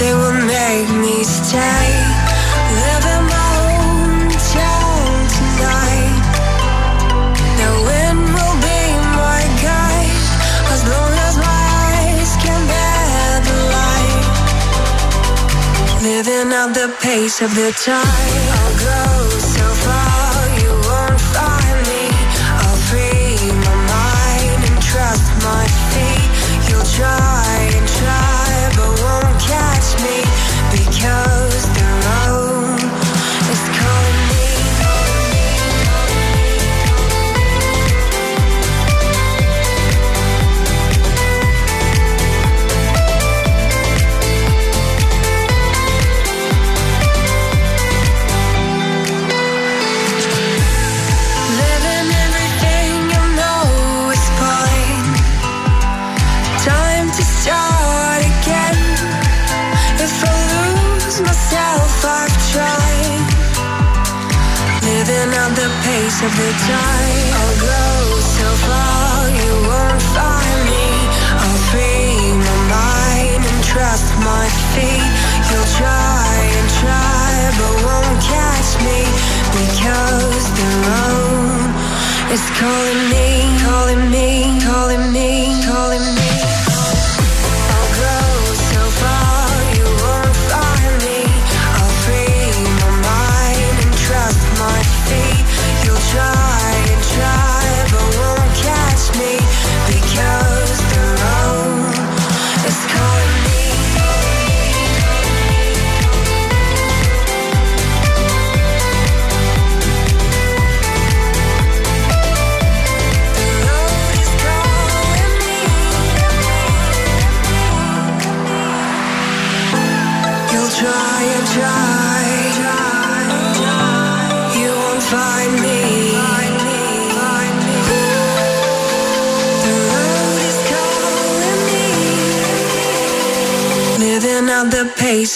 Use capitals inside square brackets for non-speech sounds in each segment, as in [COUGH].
Nothing will make me stay. Living my own town tonight. The wind will be my guide as long as my eyes can bear the light. Living at the pace of the tide. Of the tide. I'll go so far, you won't find me. I'll free my mind and trust my feet. You'll try and try, but won't catch me because the road is calling me, calling me,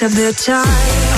of the time.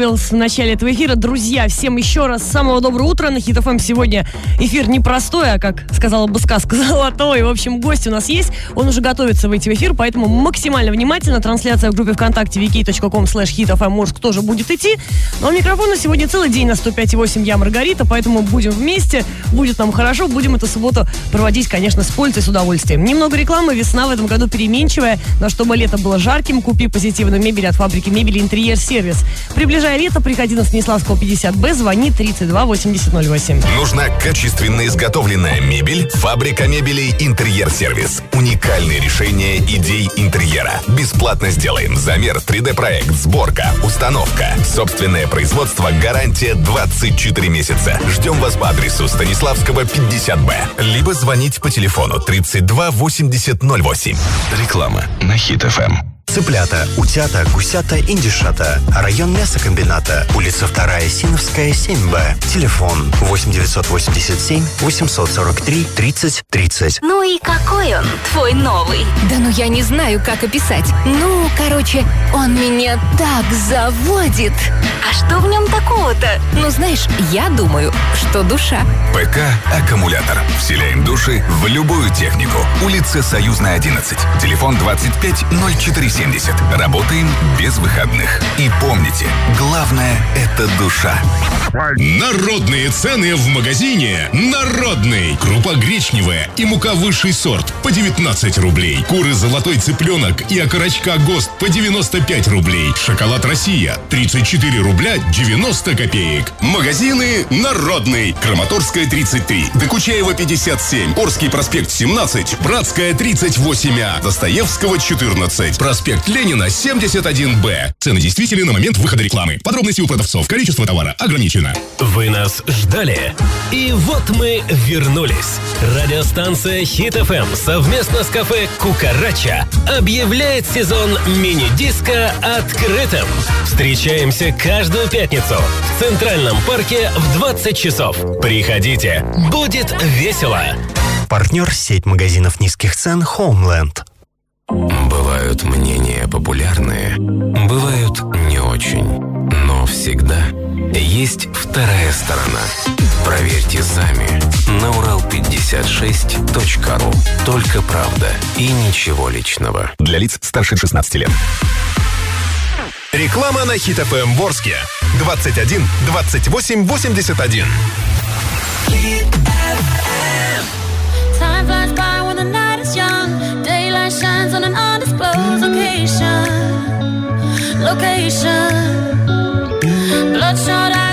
Decibels в начале этого эфира. Друзья, всем еще раз самого доброго утра. На Хит ФМ сегодня эфир непростой, а, как сказала бы сказка, [LAUGHS] золотой. В общем, гость у нас есть. Он уже готовится выйти в эфир, поэтому максимально внимательно. Трансляция в группе ВКонтакте vk.com slash hitfm может тоже будет идти. Но у микрофона сегодня целый день на 105.8 я Маргарита, поэтому будем вместе. Будет нам хорошо. Будем эту субботу проводить, конечно, с пользой, с удовольствием. Немного рекламы. Весна в этом году переменчивая. Но чтобы лето было жарким, купи позитивную мебель от фабрики мебели «Интерьер Сервис». Приближая лето, приходи на Станиславского 50Б, звони 32 8008. Нужна качественно изготовленная мебель? Фабрика мебели «Интерьер Сервис». Уникальные решения идей интерьера. Бесплатно сделаем замер, 3D-проект, сборка, установка. Собственное производство, гарантия 24 месяца. Ждем вас по адресу Станиславского 50Б. Либо звоните по телефону 32 80 08. Реклама на Хит ФМ. Цыплята, утята, гусята, индишата. Район мясокомбината. Улица 2 Синовская, 7Б. Телефон 8987 843 30 30. Ну и какой он, твой новый? Да ну я не знаю, как описать. Ну, короче, он меня так заводит. А что в нем такого-то? Ну, знаешь, я думаю, что душа. ПК «Аккумулятор». Вселяем души в любую технику. Улица Союзная, 11. Телефон 25 0470. Работаем без выходных. И помните, главное – это душа. Народные цены в магазине «Народный». Крупа гречневая и мука высший сорт по 19 рублей. Куры «Золотой цыпленок» и окорочка «ГОСТ» по 95 рублей. Шоколад «Россия» 34 рубля 90 копеек. Магазины «Народный». Краматорская 33, Докучаева 57, Орский проспект 17, Братская 38А, Достоевского 14, проспект Проспект Ленина, 71Б. Цены действительны на момент выхода рекламы. Подробности у продавцов. Количество товара ограничено. Вы нас ждали. И вот мы вернулись. Радиостанция Хит ФМ совместно с кафе Кукарача объявляет сезон мини-диска открытым. Встречаемся каждую пятницу в Центральном парке в 20 часов. Приходите, будет весело. Партнер сеть магазинов низких цен Homeland. Бывают мнения популярные, бывают не очень. Но всегда есть вторая сторона. Проверьте сами на урал56.ру. Только правда и ничего личного. Для лиц старше 16 лет. Реклама на Хит ФМ Ворске. 21 28 81. Time flies by close location, location, bloodshot eyes.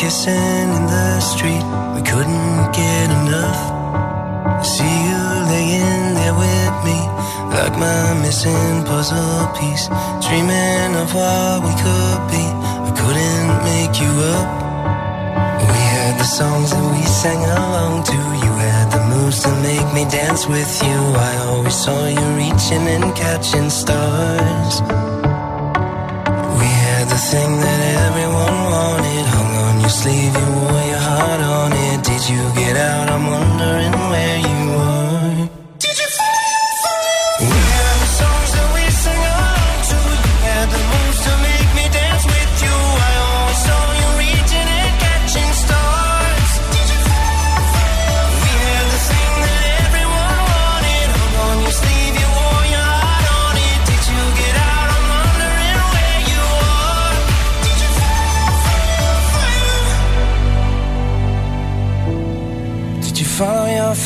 Kissing in the street. We couldn't get enough. See you laying there with me, like my missing puzzle piece. Dreaming of what we could be. I couldn't make you up. We had the songs that we sang along to. You had the moves to make me dance with you. I always saw you reaching and catching stars. We had the thing that everyone wanted. Sleeve, you wore your heart on it. Did you get out? I'm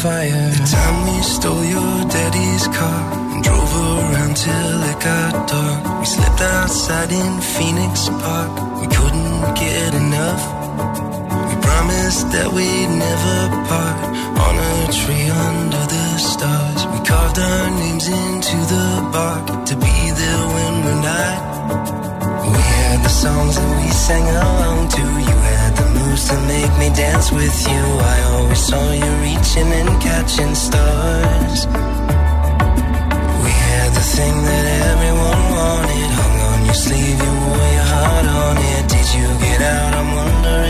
fire? The time we stole your daddy's car and drove around till it got dark. We slept outside in Phoenix Park. We couldn't get enough. We promised that we'd never part on a tree under the stars. We carved our names into the bark to be there when we're not. We had the songs that we sang along to. Moves to make me dance with you. I always saw you reaching and catching stars. We had the thing that everyone wanted. Hung on your sleeve, you wore your heart on it. Did you get out? I'm wondering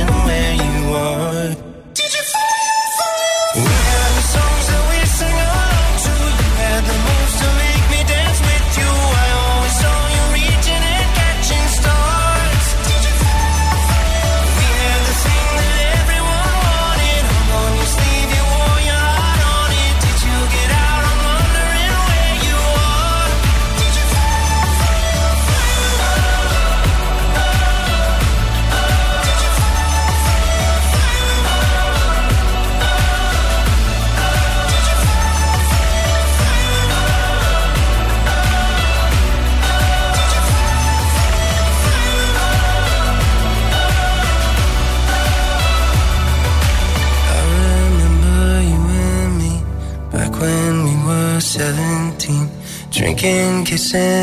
kissing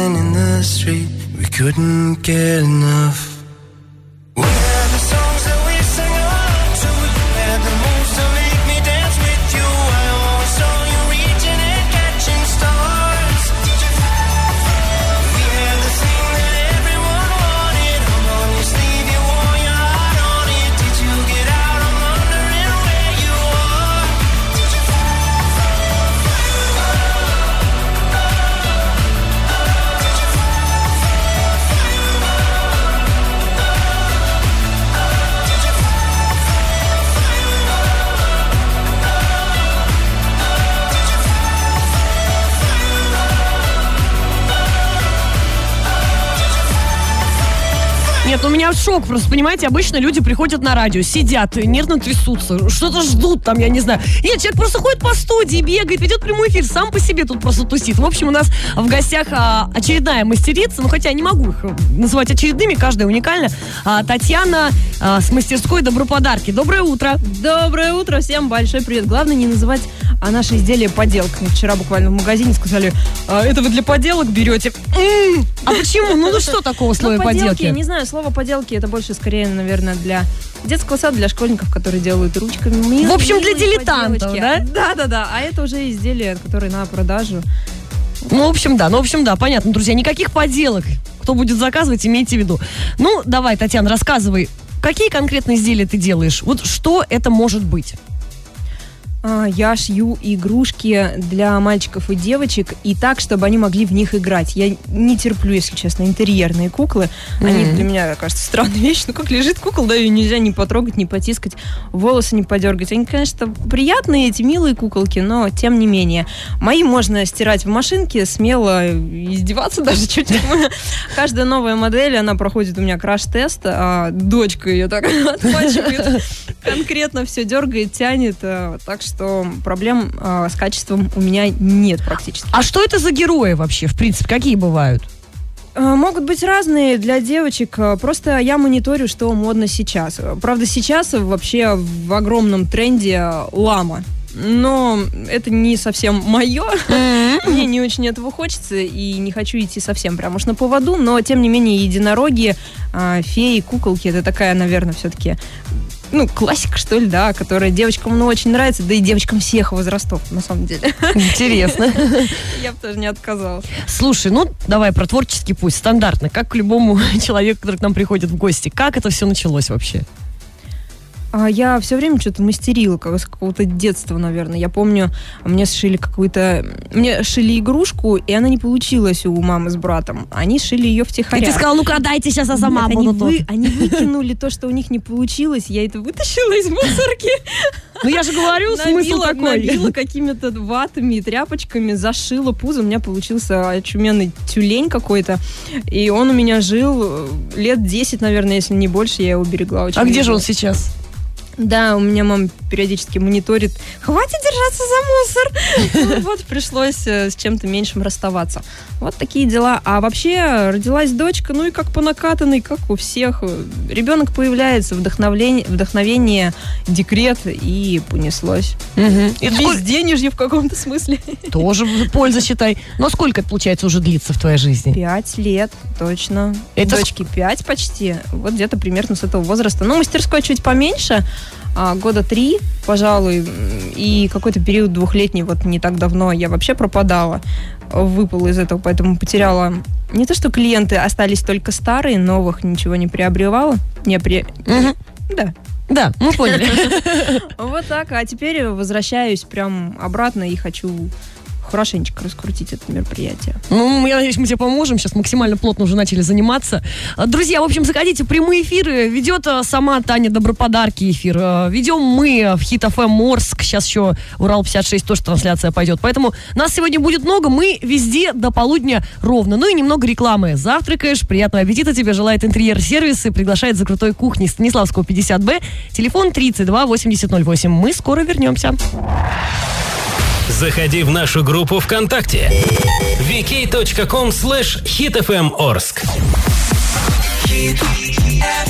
шок просто, понимаете, обычно люди приходят на радио, сидят, нервно трясутся, что-то ждут там, я не знаю. Нет, человек просто ходит по студии, бегает, ведет прямой эфир, сам по себе тут просто тусит. В общем, у нас в гостях а, очередная мастерица, ну хотя я не могу их э, называть очередными, каждая уникальна. А, Татьяна а, с мастерской Доброподарки. Доброе утро. Доброе утро, всем большой привет. Главное не называть а, наши изделия поделками. Вчера буквально в магазине сказали, «А, это вы для поделок берете. А почему? Ну, ну что такого слоя ну, поделки, поделки? я не знаю, слово поделки это больше скорее, наверное, для детского сада, для школьников, которые делают ручками. Мил- В общем, для милые дилетантов. Да, да, да. А это уже изделия, которые на продажу. Ну, в общем, да, ну, в общем, да, понятно, друзья, никаких поделок. Кто будет заказывать, имейте в виду. Ну, давай, Татьяна, рассказывай, какие конкретно изделия ты делаешь? Вот что это может быть? А, Я шью игрушки для мальчиков и девочек и так, чтобы они могли в них играть. Я не терплю, если честно, интерьерные куклы. Они Мгм. для меня, кажется, странная вещь. Ну, как лежит кукол, да, ее нельзя ни потрогать, ни потискать, волосы не подергать. Они, конечно, приятные, эти милые куколки, но тем не менее. Мои можно стирать в машинке, смело издеваться [LAUGHS] даже чуть-чуть. Каждая новая модель, она проходит у меня краш-тест, а дочка ее так [LAUGHS] отпачивает, конкретно все дергает, тянет. а, Так что проблем а, с качеством у меня нет практически. А что это за герои вообще, в принципе, какие бывают? А, Могут быть разные для девочек. а, Просто я мониторю, что модно сейчас. Правда, сейчас вообще в огромном тренде лама. Но это не совсем мое. Мне не очень этого хочется и не хочу идти совсем прям уж на поводу. Но, тем не менее, единороги, феи, куколки, это такая, наверное, все-таки ну, классика, что ли, да, которая девочкам, ну, очень нравится, да и девочкам всех возрастов, на самом деле. Интересно. Я бы тоже не отказалась. Слушай, ну давай про творческий путь. Стандартно, как к любому [LAUGHS] человеку, который к нам приходит в гости. Как это все началось вообще? А я все время что-то мастерила, как с какого-то детства, наверное. Я помню, мне сшили какую-то... Мне шили игрушку, и она не получилась у мамы с братом. Они шили ее втихаря. И ты сказала, ну-ка дайте, сейчас я сама Нет, буду они, вы- [LAUGHS] они выкинули то, что у них не получилось. Я это вытащила из мусорки. Ну я же говорю, [LAUGHS] смысл Набила- такой. Набила какими-то ватами и тряпочками, зашила пузо. У меня получился очуменный тюлень какой-то. И он у меня жил э, лет 10, наверное, если не больше. Я его берегла очень А где же он сейчас? Да, у меня мама периодически мониторит. Хватит держаться за мусор. [LAUGHS] Вот пришлось э, с чем-то меньшим расставаться. Вот такие дела. А вообще родилась дочка, ну и как по накатанной, как у всех. Ребенок появляется, вдохновление, вдохновение, декрет и понеслось. Мгм. И Безденежье в каком-то смысле. [LAUGHS] Тоже польза, считай. Но сколько получается, уже длится в твоей жизни? Пять лет, точно. Это Дочке пять почти. Вот где-то примерно с этого возраста. Ну, мастерской чуть поменьше, года три, пожалуй, и какой-то период двухлетний, вот не так давно я вообще пропадала, выпала из этого, поэтому потеряла не то, что клиенты остались только старые, новых ничего не приобревала, не при... Мгм. Да. Да, мы поняли. [LAUGHS] Вот так, а теперь возвращаюсь прям обратно и хочу хорошенечко раскрутить это мероприятие. Ну, я надеюсь, мы тебе поможем. Сейчас максимально плотно уже начали заниматься. А, Друзья, в общем, заходите прямые эфиры. Ведет а, сама Таня Доброподарки эфир. А, Ведем мы в Хит ФМ Морск. Сейчас еще Урал-56 тоже трансляция пойдет. Поэтому нас сегодня будет много. Мы везде до полудня ровно. Ну и немного рекламы. Завтракаешь, приятного аппетита тебе желает интерьер-сервис и приглашает за крутой кухни Станиславского 50Б. Телефон 32 8008. Мы скоро вернемся. Заходи в нашу группу ВКонтакте. vk.com slash hitfmorsk Я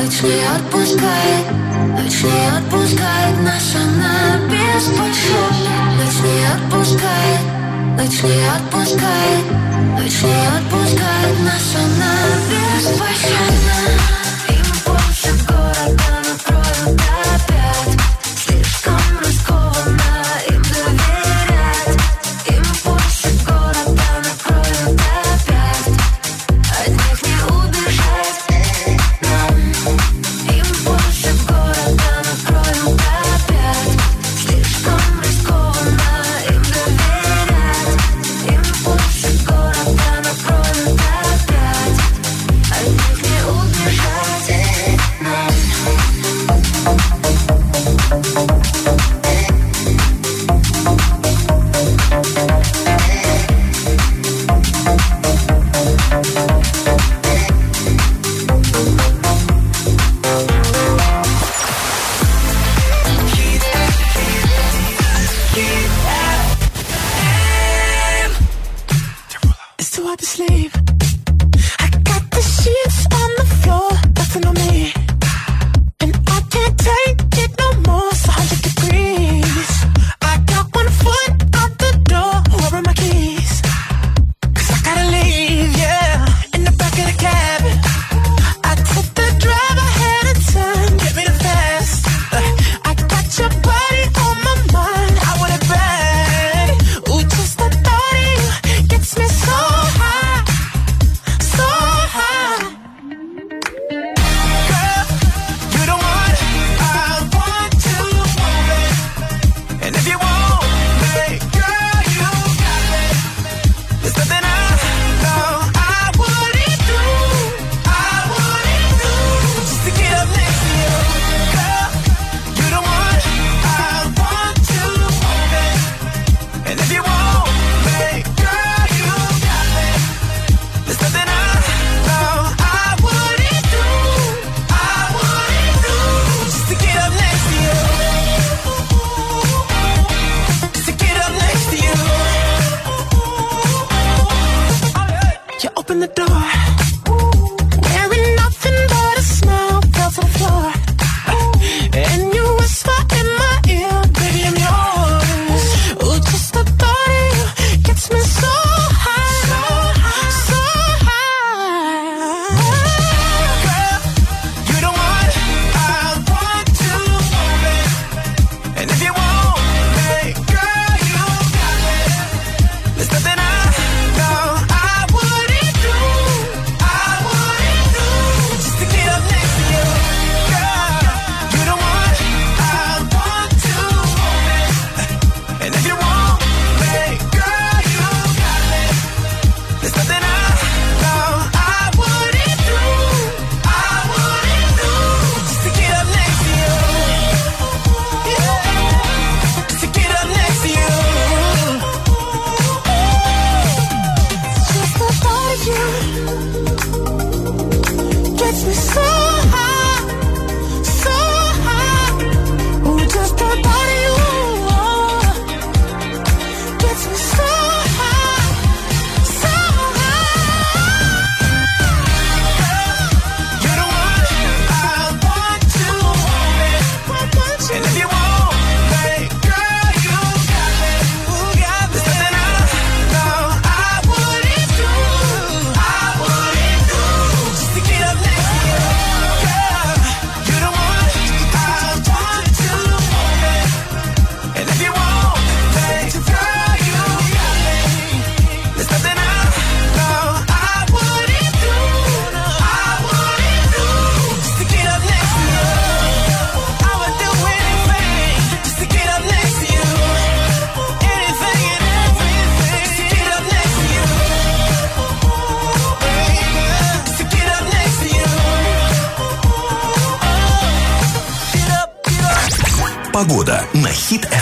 ночь не отпускает Ночь не отпускает нас, она беспощадна Ночь не отпускает, ночь не отпускает Ночь не отпускает нас, она беспощадна Импульсы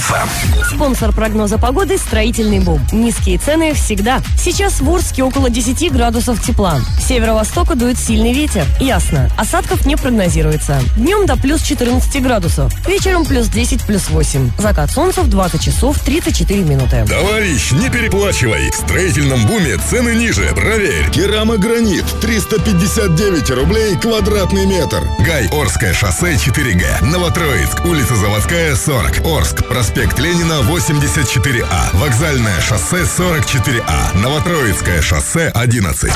FM. Спонсор прогноза погоды – строительный бум. Низкие цены всегда. Сейчас в Орске около 10 градусов тепла. С северо-востока дует сильный ветер. Ясно. Осадков не прогнозируется. Днем до плюс 14 градусов. Вечером плюс 10, плюс 8. Закат солнца в 20 часов 34 минуты. Товарищ, не переплачивай. В строительном буме цены ниже. Проверь. Керамогранит 359 рублей квадратный метр. Гай Орское шоссе 4Г. Новотроицк. Улица Заводская 40. Орск. Проспект Ленина 84А. Вокзальное шоссе 44А. Новотроицкое шоссе 11.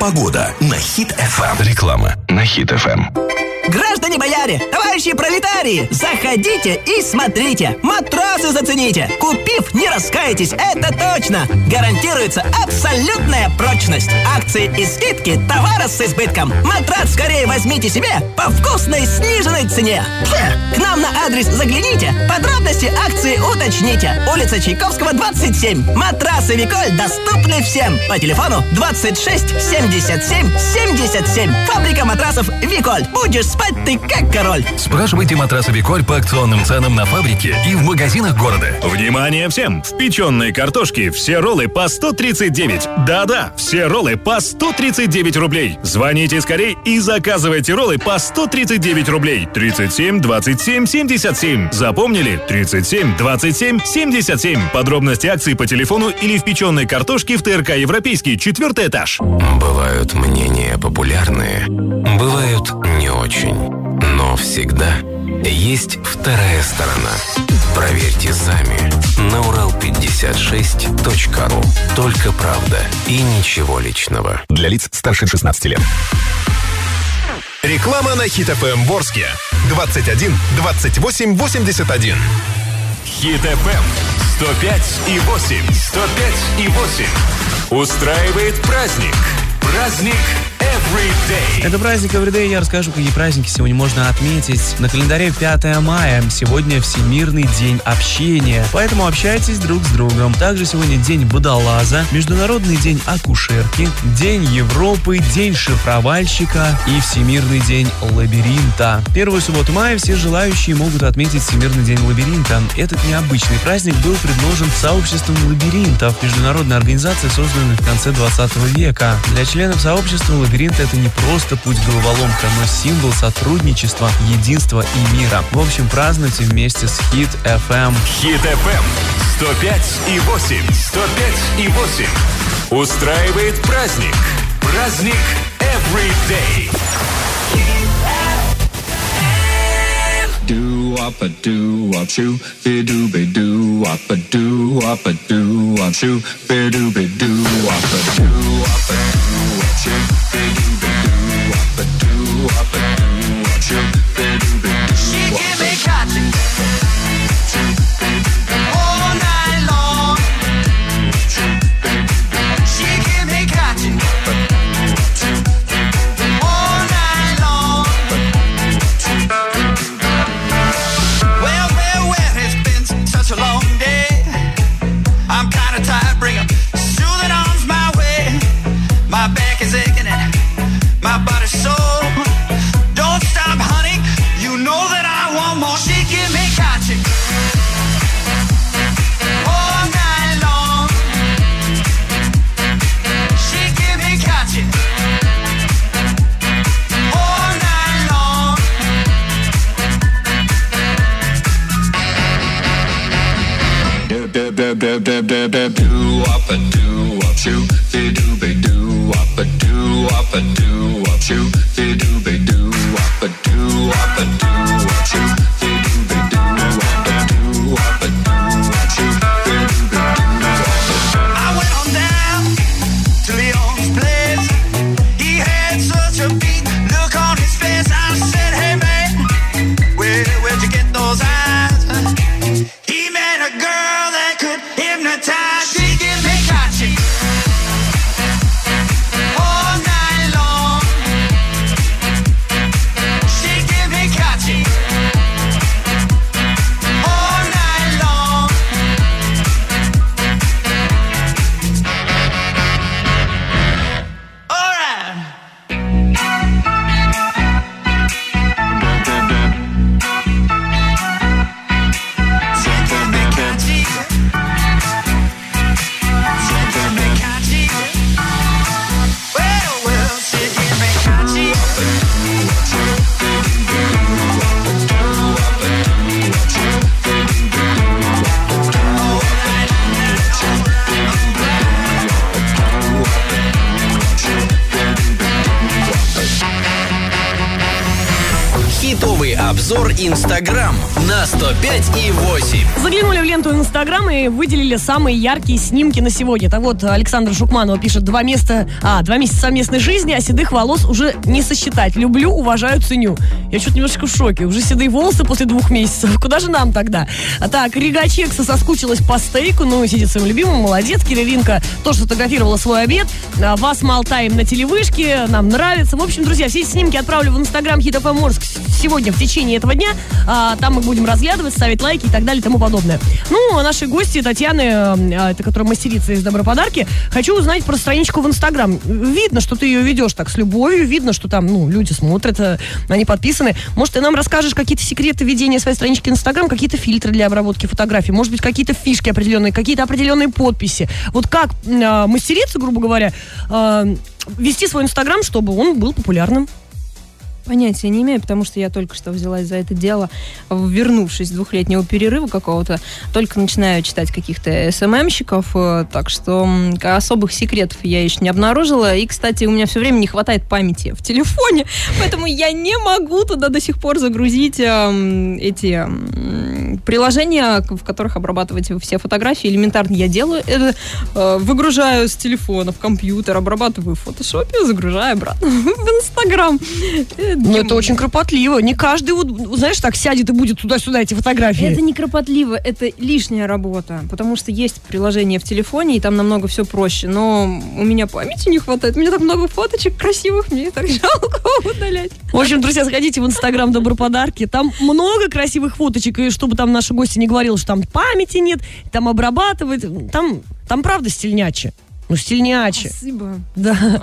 Погода на Хит FM. Реклама на Хит ФМ. Граждане бояре, товарищи пролетарии, заходите и смотрите. Матрасы зацените. Купив, не раскаетесь, это точно. Гарантируется абсолютная прочность. Акции и скидки, товара с избытком. Матрас скорее возьмите себе по вкусной сниженной цене. К нам на адрес загляните. Подробности акции уточните. Улица Чайковского, 27. Матрасы Виколь доступны всем. По телефону 26 77 77. Фабрика матрасов Виколь. Будешь спать ты как король. Спрашивайте матрасы Виколь по акционным ценам на фабрике и в магазинах города. Внимание всем! В печеной картошке все роллы по 139. Да-да, все роллы по 139 рублей. Звоните скорей и заказывайте роллы по 139 рублей. 37 27 77. Запомнили? 37 27 77. Подробности акции по телефону или в печеной картошке в ТРК Европейский, четвертый этаж. Бывают мнения популярные, бывают не очень. Но всегда есть вторая сторона. Проверьте сами на Урал56.ру. Только правда и ничего личного. Для лиц старше 16 лет. Реклама на Хит ФМ Ворске. 21 28 81. Хит FM 105 и 8. 105 и 8. Устраивает праздник. Праздник Everyday. Это праздник Everyday. Я расскажу, какие праздники сегодня можно отметить. На календаре 5 мая. Сегодня Всемирный день общения. Поэтому общайтесь друг с другом. Также сегодня День водолаза, Международный день акушерки, День Европы, День шифровальщика и Всемирный день лабиринта. Первую субботу мая все желающие могут отметить Всемирный день лабиринта. Этот необычный праздник был предложен сообществом лабиринтов, международной организацией, созданной в конце 20 века. Для членов сообщества лабиринт это не просто путь головоломка, но символ сотрудничества, единства и мира. В общем, празднуйте вместе с Hit FM. Хит FM 105 и 8. 105 и 8. Устраивает праздник. Праздник Everyday. do up a do up shoo be do be do up a do up a do up shoo be do be do up a do up a do Do the do, up, do, up, do. Инстаграм и выделили самые яркие снимки на сегодня. Так вот, Александр Шукманова пишет, два места, а, два месяца совместной жизни, а седых волос уже не сосчитать. Люблю, уважаю, ценю. Я что-то немножко в шоке. Уже седые волосы после двух месяцев. [LAUGHS] Куда же нам тогда? А Так, Рига Чекса соскучилась по стейку, ну и сидит своим любимым. Молодец. Кириллинка тоже сфотографировала свой обед. А, Вас молтаем на телевышке. Нам нравится. В общем, друзья, все эти снимки отправлю в Инстаграм Хит FM Орск сегодня в течение этого дня. А, Там мы будем разглядывать, ставить лайки и так далее и тому подобное. Ну, а наши гости Татьяны, э, это которая мастерица из Доброподарки, хочу узнать про страничку в Инстаграм. Видно, что ты ее ведешь так с любовью, видно, что там, ну, люди смотрят, э, они подписаны. Может, ты нам расскажешь какие-то секреты ведения своей странички Инстаграм, какие-то фильтры для обработки фотографий, может быть, какие-то фишки определенные, какие-то определенные подписи. Вот как э, мастерица, грубо говоря, э, вести свой Инстаграм, чтобы он был популярным? Понятия не имею, потому что я только что взялась за это дело, вернувшись с двухлетнего перерыва какого-то, только начинаю читать каких-то СММщиков, э, так что особых секретов я еще не обнаружила. И, кстати, у меня все время не хватает памяти в телефоне, [LAUGHS] поэтому я не могу туда до сих пор загрузить эм, эти м, приложения, в которых обрабатывать все фотографии. Элементарно я делаю это, э, выгружаю с телефона в компьютер, обрабатываю в фотошопе, загружаю обратно [LAUGHS] в Инстаграм. Ну, это очень кропотливо. Не каждый, вот, знаешь, так сядет и будет туда-сюда эти фотографии. Это не кропотливо, это лишняя работа, потому что есть приложение в телефоне, и там намного все проще, но у меня памяти не хватает, у меня так много фоточек красивых, мне так [LAUGHS] жалко удалять. В общем, друзья, заходите в Инстаграм Доброподарки. Там много красивых фоточек, и чтобы там наши гости не говорили, что там памяти нет, там обрабатывать. Там, там правда стильняче. Ну, стильняче. Спасибо. Да.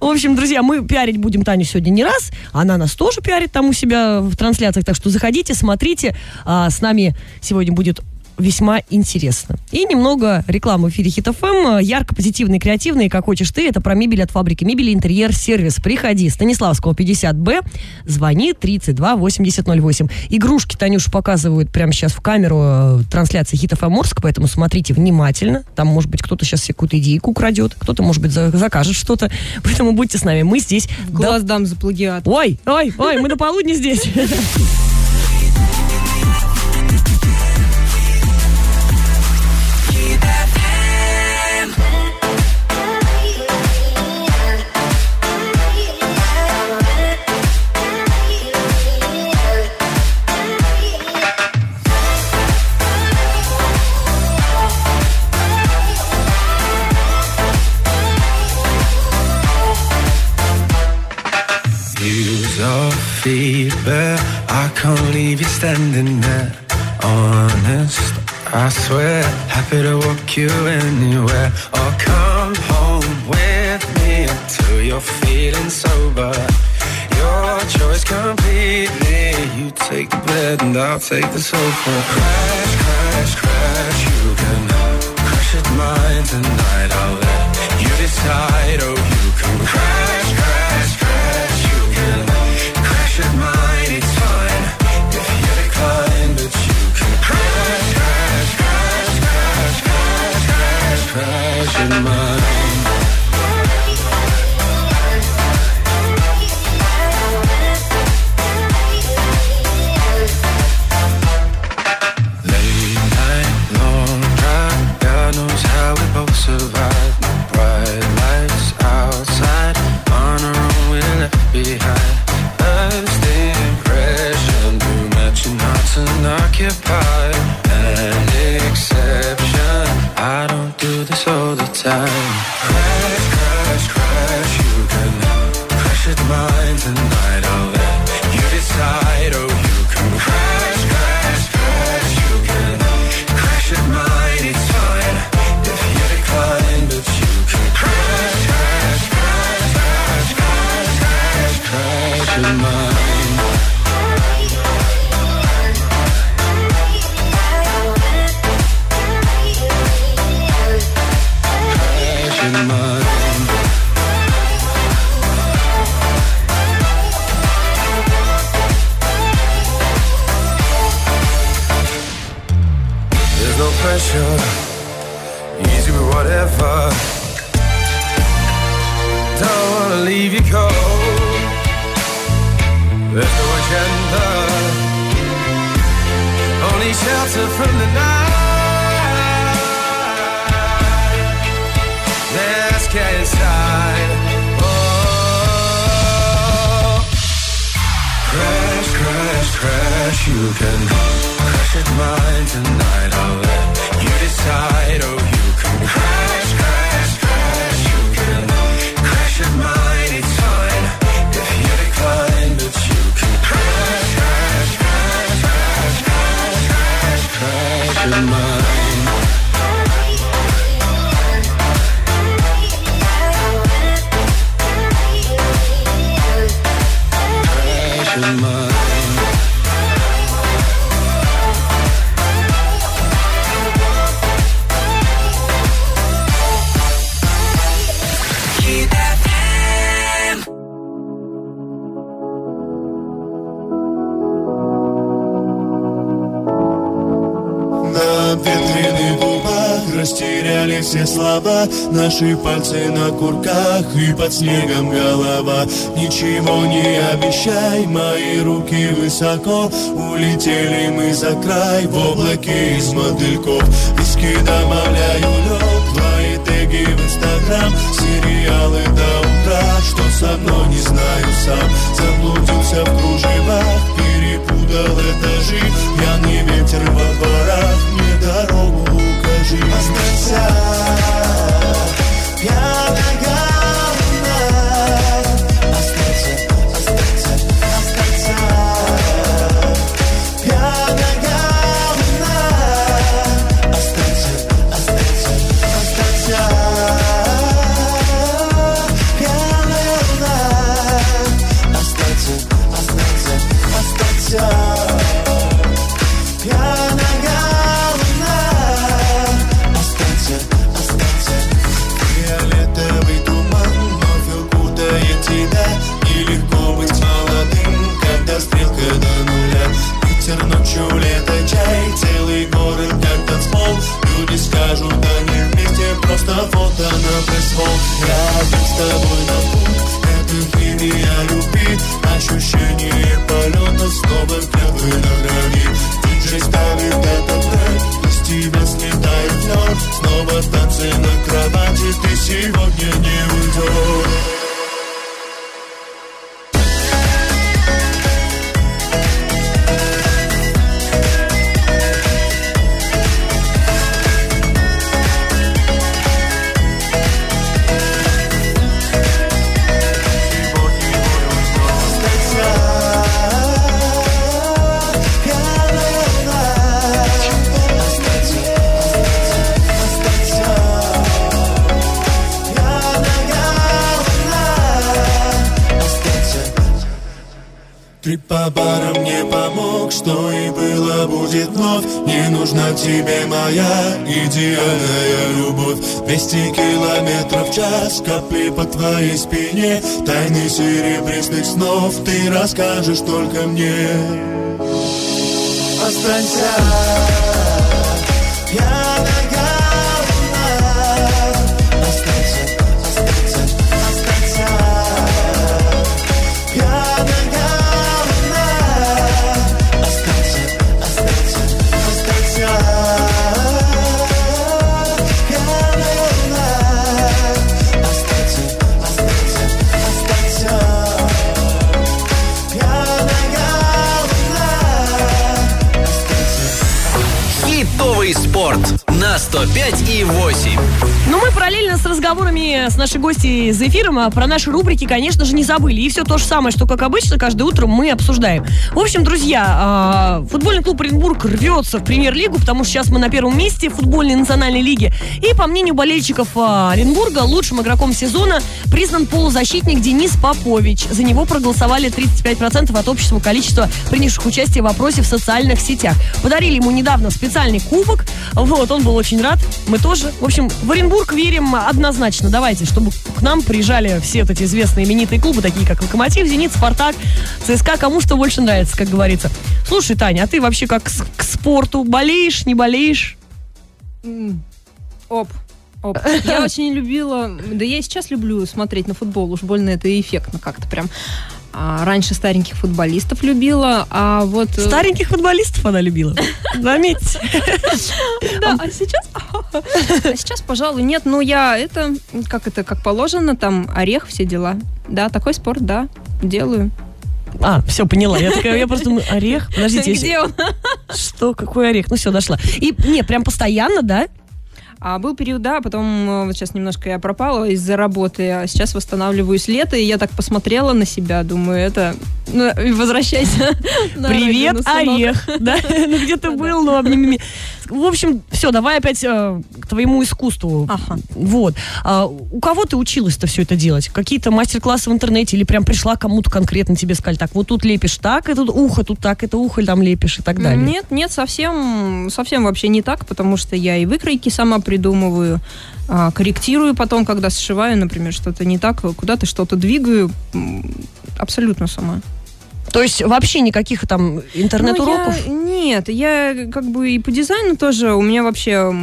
В общем, друзья, мы пиарить будем Таню сегодня не раз. Она нас тоже пиарит там у себя в трансляциях. Так что заходите, смотрите. А, с нами сегодня будет весьма интересно. И немного рекламы в эфире Хит ФМ. Ярко, позитивный, креативный, как хочешь ты. Это про мебель от фабрики мебели интерьер сервис. Приходи. Станиславского 50Б. Звони 32 8008. Игрушки Танюша показывают прямо сейчас в камеру э, трансляции Хит ФМ Орск, поэтому смотрите внимательно. Там, может быть, кто-то сейчас себе какую-то идейку украдет, кто-то, может быть, за- закажет что-то. [LAUGHS] Поэтому будьте с нами. Мы здесь... Глаз дам за плагиат. Ой, ой, ой, мы до полудня здесь. [LAUGHS] your. I can't leave you standing there. Honest, I swear. Happy to walk you anywhere. Or come home with me until you're feeling sober. Your choice completely. You take the bed and I'll take the sofa. Crash, crash, crash. You can crash at mine tonight. I'll let you decide. Oh, you can crash, in mind. There's no agenda. Only shelter from the night. Let's get inside. Oh, crash, crash, crash. You can crash at mine tonight. I'll Наши пальцы на курках и под снегом голова. Ничего не обещай, мои руки высоко. Улетели мы за край в облаке из мотыльков. Виски добавляю лед, твои теги в инстаграм. Сериалы до утра, что со мной не знаю сам. Заблудился в кружевах, перепутал этажи. Пьяный ветер во дворах, капли по твоей спине Тайны серебристых снов ты расскажешь только мне. Останься, с нашей гостьей за эфиром а, про наши рубрики, конечно же, не забыли. И все то же самое, что, как обычно, каждое утро мы обсуждаем. В общем, друзья, а, футбольный клуб Оренбург рвется в премьер-лигу, потому что сейчас мы на первом месте в футбольной национальной лиге. И, по мнению болельщиков а, Оренбурга, лучшим игроком сезона признан полузащитник Денис Попович. За него проголосовали 35% от общего количества принявших участие в опросе в социальных сетях. Подарили ему недавно специальный кубок. Вот, он был очень рад. Мы тоже. В общем, в Оренбург верим однозначно. Давайте, чтобы к нам приезжали все вот эти известные именитые клубы, такие как Локомотив, Зенит, Спартак, ЦСКА. Кому что больше нравится, как говорится. Слушай, Таня, а ты вообще как к спорту? Болеешь, не болеешь? М, Оп. Оп. [LAUGHS] Я очень любила, да я и сейчас люблю смотреть на футбол, уж больно это эффектно как-то прям. А раньше стареньких футболистов любила, а вот... э, Стареньких футболистов она любила. Заметьте. [LAUGHS] Да, а сейчас... А сейчас, пожалуй, нет. Ну, я это, как это, как положено, там, орех, все дела. Да, такой спорт, да, делаю. А, все, поняла. Я такая, я просто думаю, орех? Подождите. [LAUGHS] Где он? Что, какой орех? Ну все, дошла. И, не, прям постоянно, да? А был период, да, потом э, вот сейчас немножко я пропала из-за работы, а сейчас восстанавливаюсь лето, и я так посмотрела на себя, думаю, это... Ну, возвращайся. [LAUGHS] Привет, орех. [LAUGHS] Да? Ну где ты был, ну обними меня. В общем, все, давай опять э, к твоему искусству. Вот. А у кого ты училась-то все это делать? Какие-то мастер-классы в интернете или прям пришла кому-то конкретно тебе сказали, так, вот тут лепишь так, это ухо, тут так, это ухо там лепишь и так далее? Нет, нет, совсем, совсем вообще не так, потому что я и выкройки сама придумываю, а, корректирую потом, когда сшиваю, например, что-то не так, куда-то что-то двигаю, абсолютно сама. То есть вообще никаких там интернет-уроков? Ну, нет, я как бы и по дизайну тоже, у меня вообще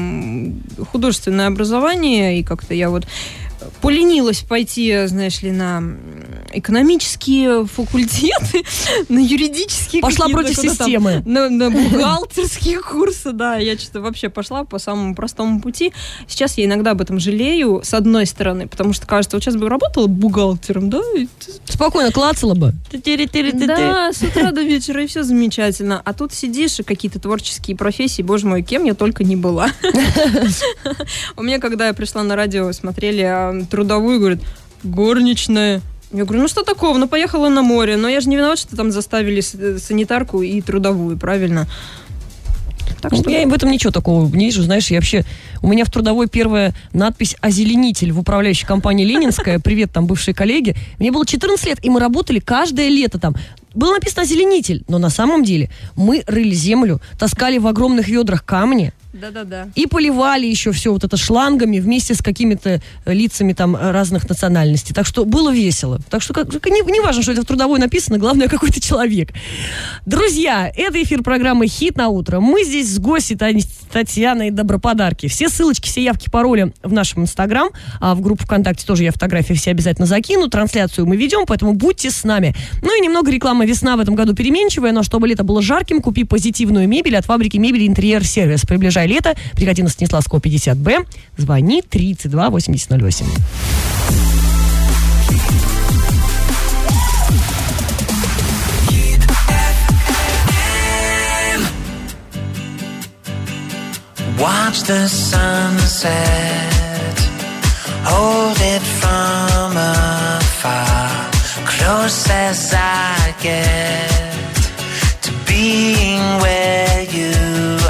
художественное образование, и как-то я вот поленилась пойти, знаешь ли, на экономические факультеты, [LAUGHS] на юридические Пошла против там, системы. на, на [LAUGHS] бухгалтерские курсы, да, я что-то вообще пошла по самому простому пути. Сейчас я иногда об этом жалею, с одной стороны, потому что кажется, вот сейчас бы работала бухгалтером, да, Спокойно клацала бы. да, с утра до вечера, и все замечательно. А тут сидишь, и какие-то творческие профессии, боже мой, кем я только не была. [LAUGHS] У меня, когда я пришла на радио, смотрели а, трудовую, говорят, горничная. Я говорю, ну что такого, ну поехала на море, но я же не виноват, что там заставили э, санитарку и трудовую, правильно? Так что... Я в этом ничего такого не вижу. Знаешь, я вообще... У меня в трудовой первая надпись «Озеленитель» в управляющей компании «Ленинская». [LAUGHS] Привет, там, бывшие коллеги. Мне было 14 лет, и мы работали каждое лето там. Было написано «Озеленитель», но на самом деле мы рыли землю, таскали в огромных ведрах камни, Да-да-да. и поливали еще все вот это шлангами вместе с какими-то э, лицами там э, разных национальностей. Так что было весело. Так что как, не, не важно, что это в трудовой написано, главное [LAUGHS] какой то человек. Друзья, это эфир программы «Хит на утро». Мы здесь с Тань- Татьяной Доброподарки. Все ссылочки, все явки, пароли в нашем инстаграм, а в группу ВКонтакте тоже я фотографии все обязательно закину. Трансляцию мы ведем, поэтому будьте с нами. Ну и немного рекламы. Весна в этом году переменчивая, но чтобы лето было жарким, купи позитивную мебель от фабрики мебели «Интерьер Сервис». Приближай лето, приходи на Станиславского 50Б, звони 32 8008. Watch the sunset, hold it from afar, close as I get to being where you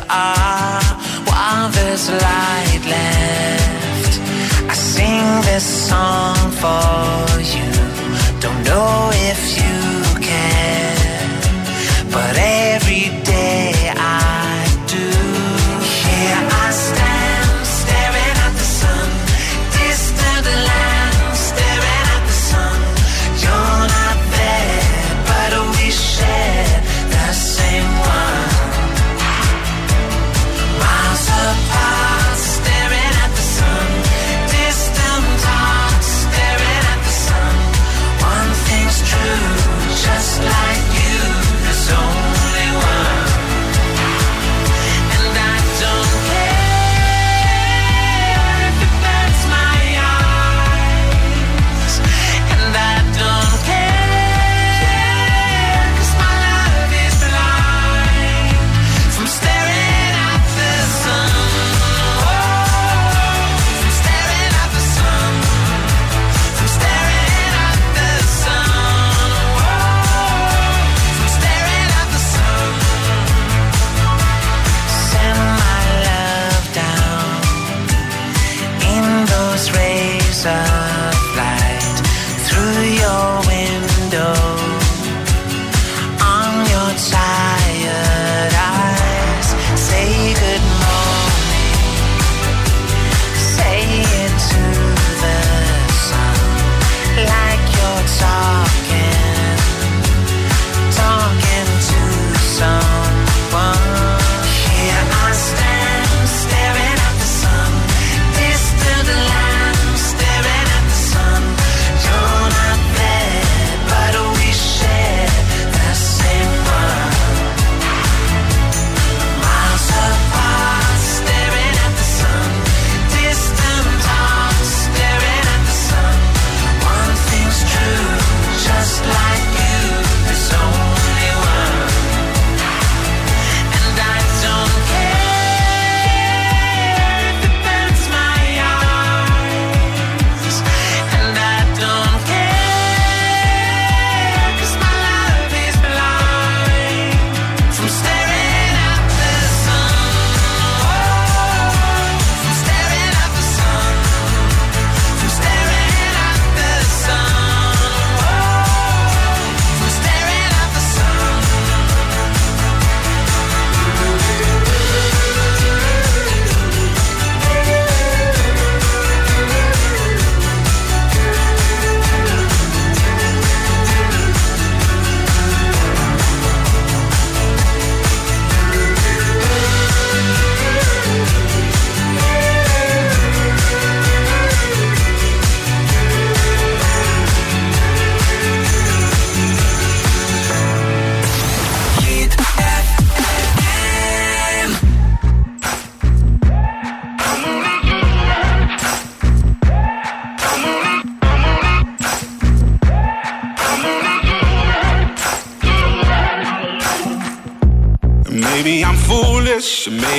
are. While there's light left, I sing this song for you. Don't know if you can, but every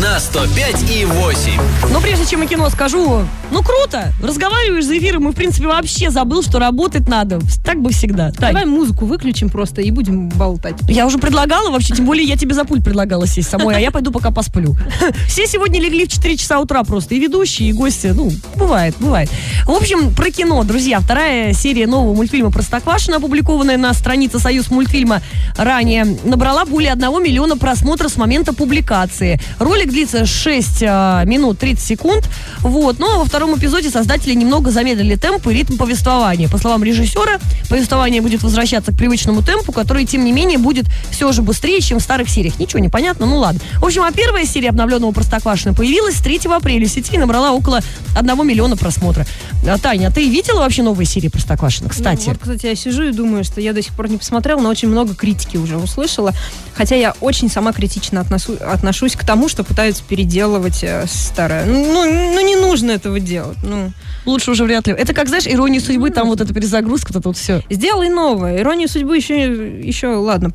на 105 и 8. Но прежде чем о кино скажу, ну круто, разговариваешь за эфиром и в принципе вообще забыл, что работать надо. Так бы всегда. Тань. Давай музыку выключим просто и будем болтать. Я уже предлагала вообще, тем более я тебе за пульт предлагала сесть самой, а я пойду пока посплю. [LAUGHS] Все сегодня легли в 4 часа утра просто, и ведущие, и гости, ну, бывает, бывает. В общем, про кино, друзья, вторая серия нового мультфильма «Простоквашино», опубликованная на странице «Союз мультфильма» ранее, набрала более 1 миллиона просмотров с момента публикации. Ролик длится 6 а, минут 30 секунд, вот, но во втором эпизоде создатели немного замедлили темп и ритм повествования. По словам режиссера, повествование будет возвращаться к привычному темпу, который, тем не менее, будет все же быстрее, чем в старых сериях. Ничего не понятно, ну ладно. В общем, а первая серия обновленного «Простоквашино» появилась 3 апреля в сети и набрала около 1 миллиона просмотра. А, Таня, а ты видела вообще новые серии «Простоквашино», кстати? Ну, вот, кстати, я сижу и думаю, что я до сих пор не посмотрела, но очень много критики уже услышала. Хотя я очень сама критично относу- отношусь к тому, что пытаются переделывать э, старое. Ну, ну, ну, не нужно этого делать. Ну. Лучше уже вряд ли. Это как, знаешь, «Ирония судьбы», там вот эта перезагрузка, вот это вот все. Сделай новое. Иронию судьбы еще, еще ладно,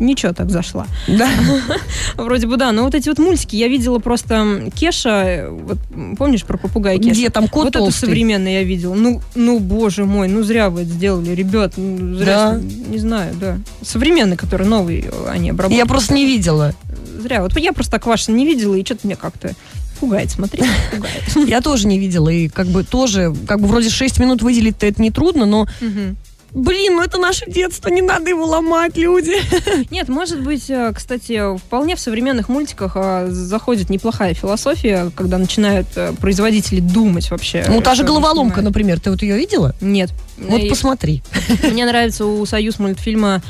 ничего так зашла. Да. [LAUGHS] Вроде бы да. Но вот эти вот мультики я видела просто Кеша, э, вот помнишь про попугая Кеша? Где там кот Вот это толстый? современное я видела. Ну, ну, боже мой, ну зря вы это сделали, ребят. ну, зря, Да. не знаю, да. Современный, который новый, они обработали. Я просто не видела. Зря. Вот я просто Квашин не видела, и что-то мне как-то пугает смотреть, пугает. [LAUGHS] Я тоже не видела, и как бы тоже, как бы вроде 6 минут выделить-то это не трудно, но Блин, ну это наше детство, не надо его ломать, люди. [LAUGHS] Нет, может быть, э, кстати, вполне в современных мультиках э, заходит неплохая философия, когда начинают э, производители думать вообще. Ну, та же головоломка, например, ты вот ее видела? Нет. Вот И посмотри. Мне нравится у Союз мультфильма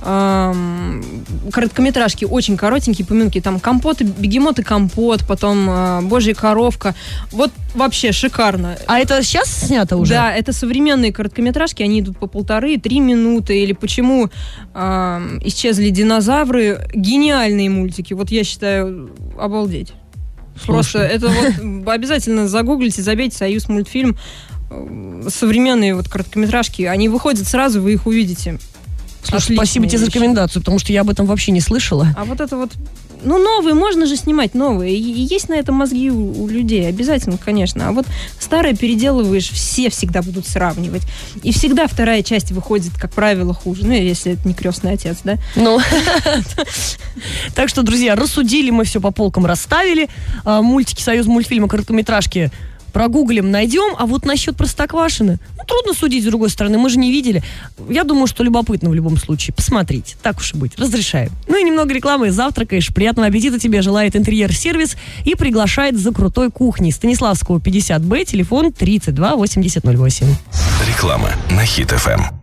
короткометражки очень коротенькие, поминки, там компоты, бегемот и компот, потом а, божья коровка. Вот вообще шикарно. А это сейчас снято уже? Да, это современные короткометражки, они идут по полторы-три минуты. Или почему ам, исчезли динозавры. Гениальные мультики. Вот я считаю, обалдеть. Просто Слушай. это вот [LAUGHS] обязательно загуглите, забейте Союз мультфильм. Э, Современные вот короткометражки, они выходят сразу, вы их увидите. Слушай, Отличные спасибо тебе за рекомендацию, потому что я об этом вообще не слышала. А вот это вот, ну, новые, можно же снимать новые. И, и есть на это мозги у, у людей, обязательно, конечно. А вот старое переделываешь, все всегда будут сравнивать. И всегда вторая часть выходит, как правило, хуже. Ну, если это не крестный отец, да? Ну, [LAUGHS] так что, друзья, рассудили мы все по полкам, расставили. А, Мультики Союз мультфильма, короткометражки прогуглим, найдем. А вот насчет Простоквашины, ну, трудно судить с другой стороны, мы же не видели. Я думаю, что любопытно в любом случае. Посмотрите, так уж и быть, разрешаю. Ну и немного рекламы, завтракаешь, приятного аппетита тебе желает интерьер-сервис и приглашает за крутой кухней. Станиславского 50Б, телефон 32 8008. Реклама на Хит ФМ.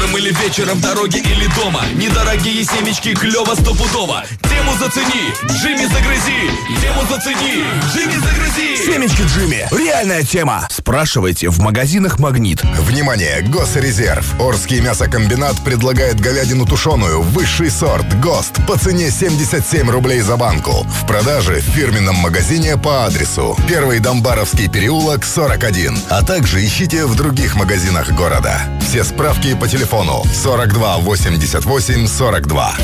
Утром или вечером, в дороге или дома Недорогие семечки, клево стопудово Тему зацени, Джимми загрызи Тему зацени, Джимми загрызи Семечки Джимми. Реальная тема. Спрашивайте в магазинах «Магнит». Внимание! Госрезерв. Орский мясокомбинат предлагает говядину тушеную, высший сорт, ГОСТ, по цене 77 рублей за банку. В продаже в фирменном магазине по адресу Первый Домбаровский переулок, 41. А также ищите в других магазинах города. Все справки по телефону 42 88 42.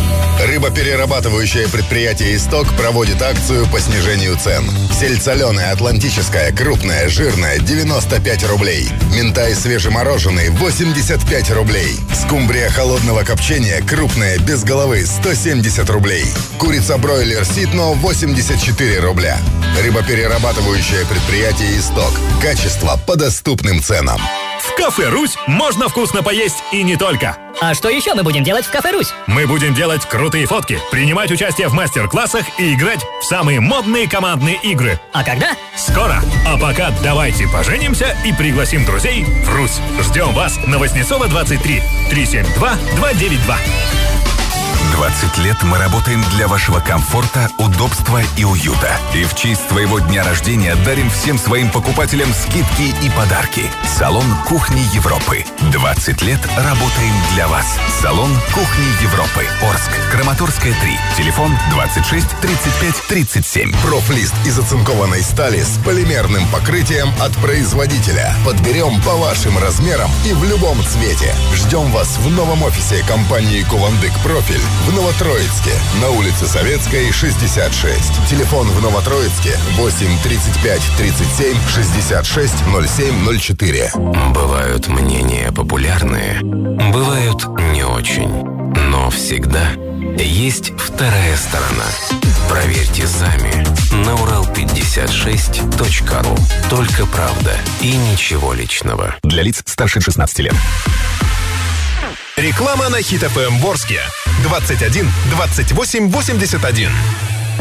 Рыбоперерабатывающее предприятие «Исток» проводит акцию по снижению цен. Сельдь соленая, атлантическая, крупная, жирная – 95 рублей. Минтай свежемороженый – 85 рублей. Скумбрия холодного копчения, крупная, без головы – 170 рублей. Курица-бройлер «Ситно» – 84 рубля. Рыбоперерабатывающее предприятие «Исток». Качество по доступным ценам. В кафе «Русь» можно вкусно поесть и не только. А что еще мы будем делать в кафе «Русь»? Мы будем делать крутые фотки, принимать участие в мастер-классах и играть в самые модные командные игры. А когда? Скоро. А пока давайте поженимся и пригласим друзей в Русь. Ждем вас на Воснецова 23 372 292. 20 лет мы работаем для вашего комфорта, удобства и уюта. И в честь твоего дня рождения дарим всем своим покупателям скидки и подарки. Салон Кухни Европы. 20 лет работаем для вас. Салон Кухни Европы. Орск. Краматорская 3. Телефон 26 35 37. Профлист из оцинкованной стали с полимерным покрытием от производителя. Подберем по вашим размерам и в любом цвете. Ждем вас в новом офисе компании Кувандык Профиль в Новотроицке на улице Советской 66. Телефон в Новотроицке 8 35 37 66 07 04. Бывают мнения популярные, бывают не очень. Но всегда есть вторая сторона. Проверьте сами на урал56.ру. Только правда и ничего личного. Для лиц старше 16 лет. Реклама на Хит ФМ Ворске. 21 28 81.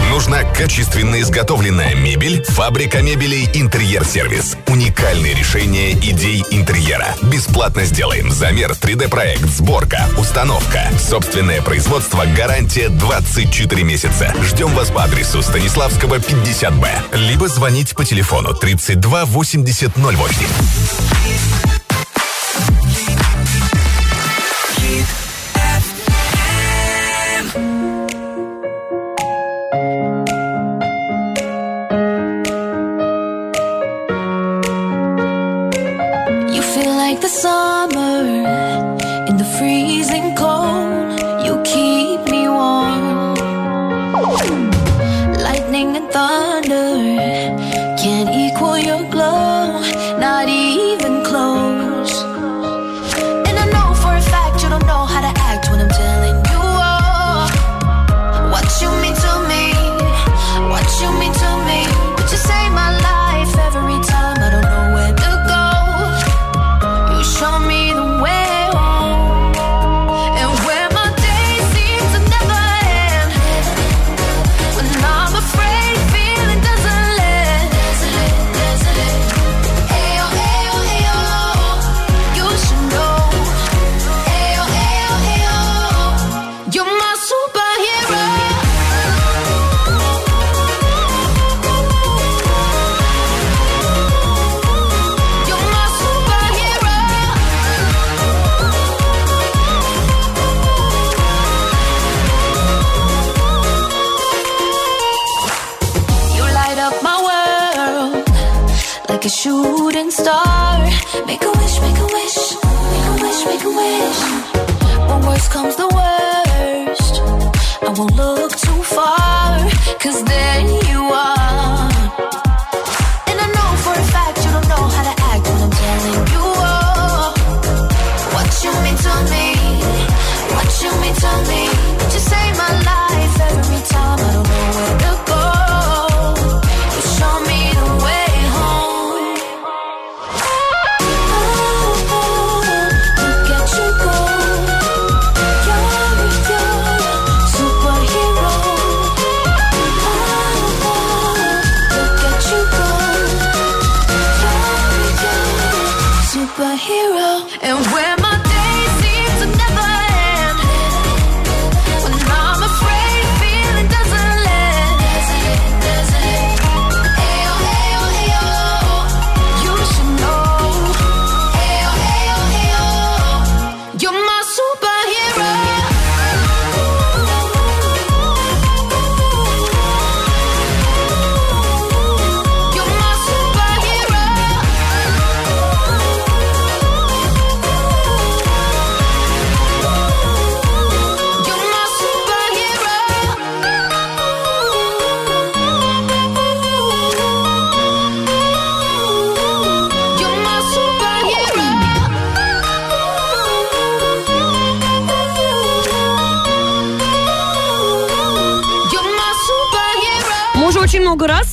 Нужна качественно изготовленная мебель? Фабрика мебелей «Интерьер-сервис». Уникальные решения идей интерьера. Бесплатно сделаем замер, 3D-проект, сборка, установка. Собственное производство, гарантия 24 месяца. Ждем вас по адресу Станиславского, 50Б. Либо звоните по телефону 32 80 08.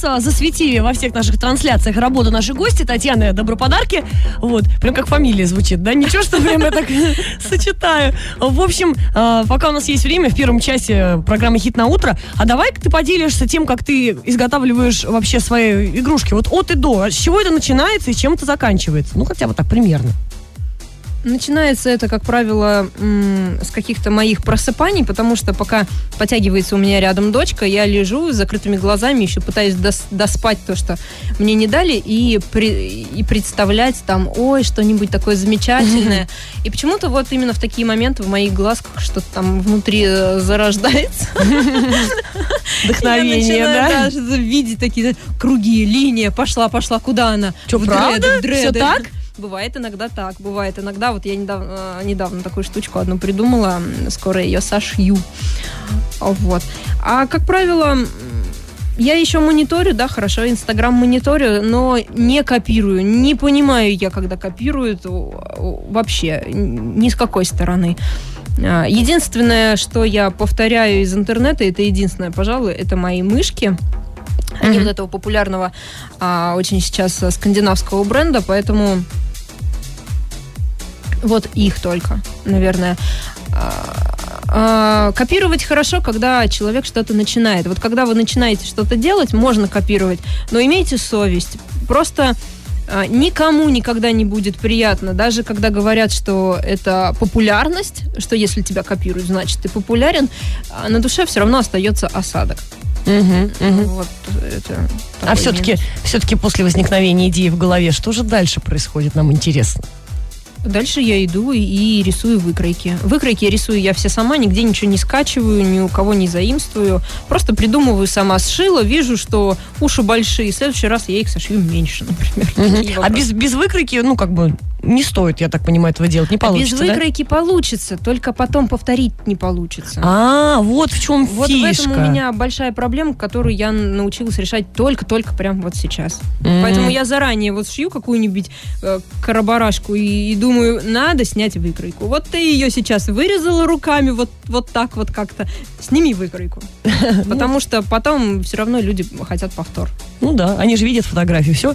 Засветили во всех наших трансляциях работу нашей гости Татьяны Доброподарки. Вот, прям как фамилия звучит, да? Ничего, что прям я так [LAUGHS] сочетаю. В общем, а, пока у нас есть время, в первом часе программы «Хит на утро», а давай ты поделишься тем, как ты изготавливаешь вообще свои игрушки. Вот от и до. С чего это начинается и чем это заканчивается? Ну, хотя бы так примерно. Начинается это, как правило, с каких-то моих просыпаний, потому что пока потягивается у меня рядом дочка, я лежу с закрытыми глазами, еще пытаюсь дос- доспать то, что мне не дали, и, при- и представлять там, ой, что-нибудь такое замечательное. И почему-то вот именно в такие моменты в моих глазках что-то там внутри э, зарождается. Вдохновение, [LAUGHS] да? что-то видеть такие круги, линия, пошла, пошла, куда она? В правда? дреды, в Всё дреды. так? Бывает иногда так, бывает иногда. Вот я недавно, э, недавно такую штучку одну придумала, скоро ее сошью. Вот. А, как правило, я еще мониторю, да, хорошо, Инстаграм мониторю, но не копирую. Не понимаю я, когда копируют вообще ни с какой стороны. А, Единственное, что я повторяю из интернета, это единственное, пожалуй, это мои мышки. Они вот этого популярного а, очень сейчас а, скандинавского бренда, поэтому вот их только, наверное. А, а, Копировать хорошо, когда человек что-то начинает. Вот когда вы начинаете что-то делать, можно копировать, но имейте совесть. Просто а, никому никогда не будет приятно, даже когда говорят, что это популярность, что если тебя копируют, значит ты популярен, а на душе все равно остается осадок. Вот это А все-таки, все-таки после возникновения идеи в голове, что же дальше происходит, нам интересно. Дальше я иду и, рисую выкройки. Выкройки рисую я все сама, нигде ничего не скачиваю, ни у кого не заимствую. Просто придумываю сама, сшила, вижу, что уши большие. В следующий раз я их сошью меньше, [LAUGHS] например. Такие А без, без выкройки, ну, как бы, не стоит, я так понимаю, этого делать, не А получится, без да? выкройки получится, только потом повторить не получится. А, вот в чем Вот фишка. в этом у меня большая проблема, которую я научилась решать только-только прям вот сейчас. Мгм. Поэтому я заранее вот шью какую-нибудь э, карабарашку и, и думаю, надо снять выкройку. Вот ты ее сейчас вырезала руками, вот, вот так вот как-то. Сними выкройку. [LAUGHS] Потому что потом все равно люди хотят повтор. Ну да, они же видят фотографию, все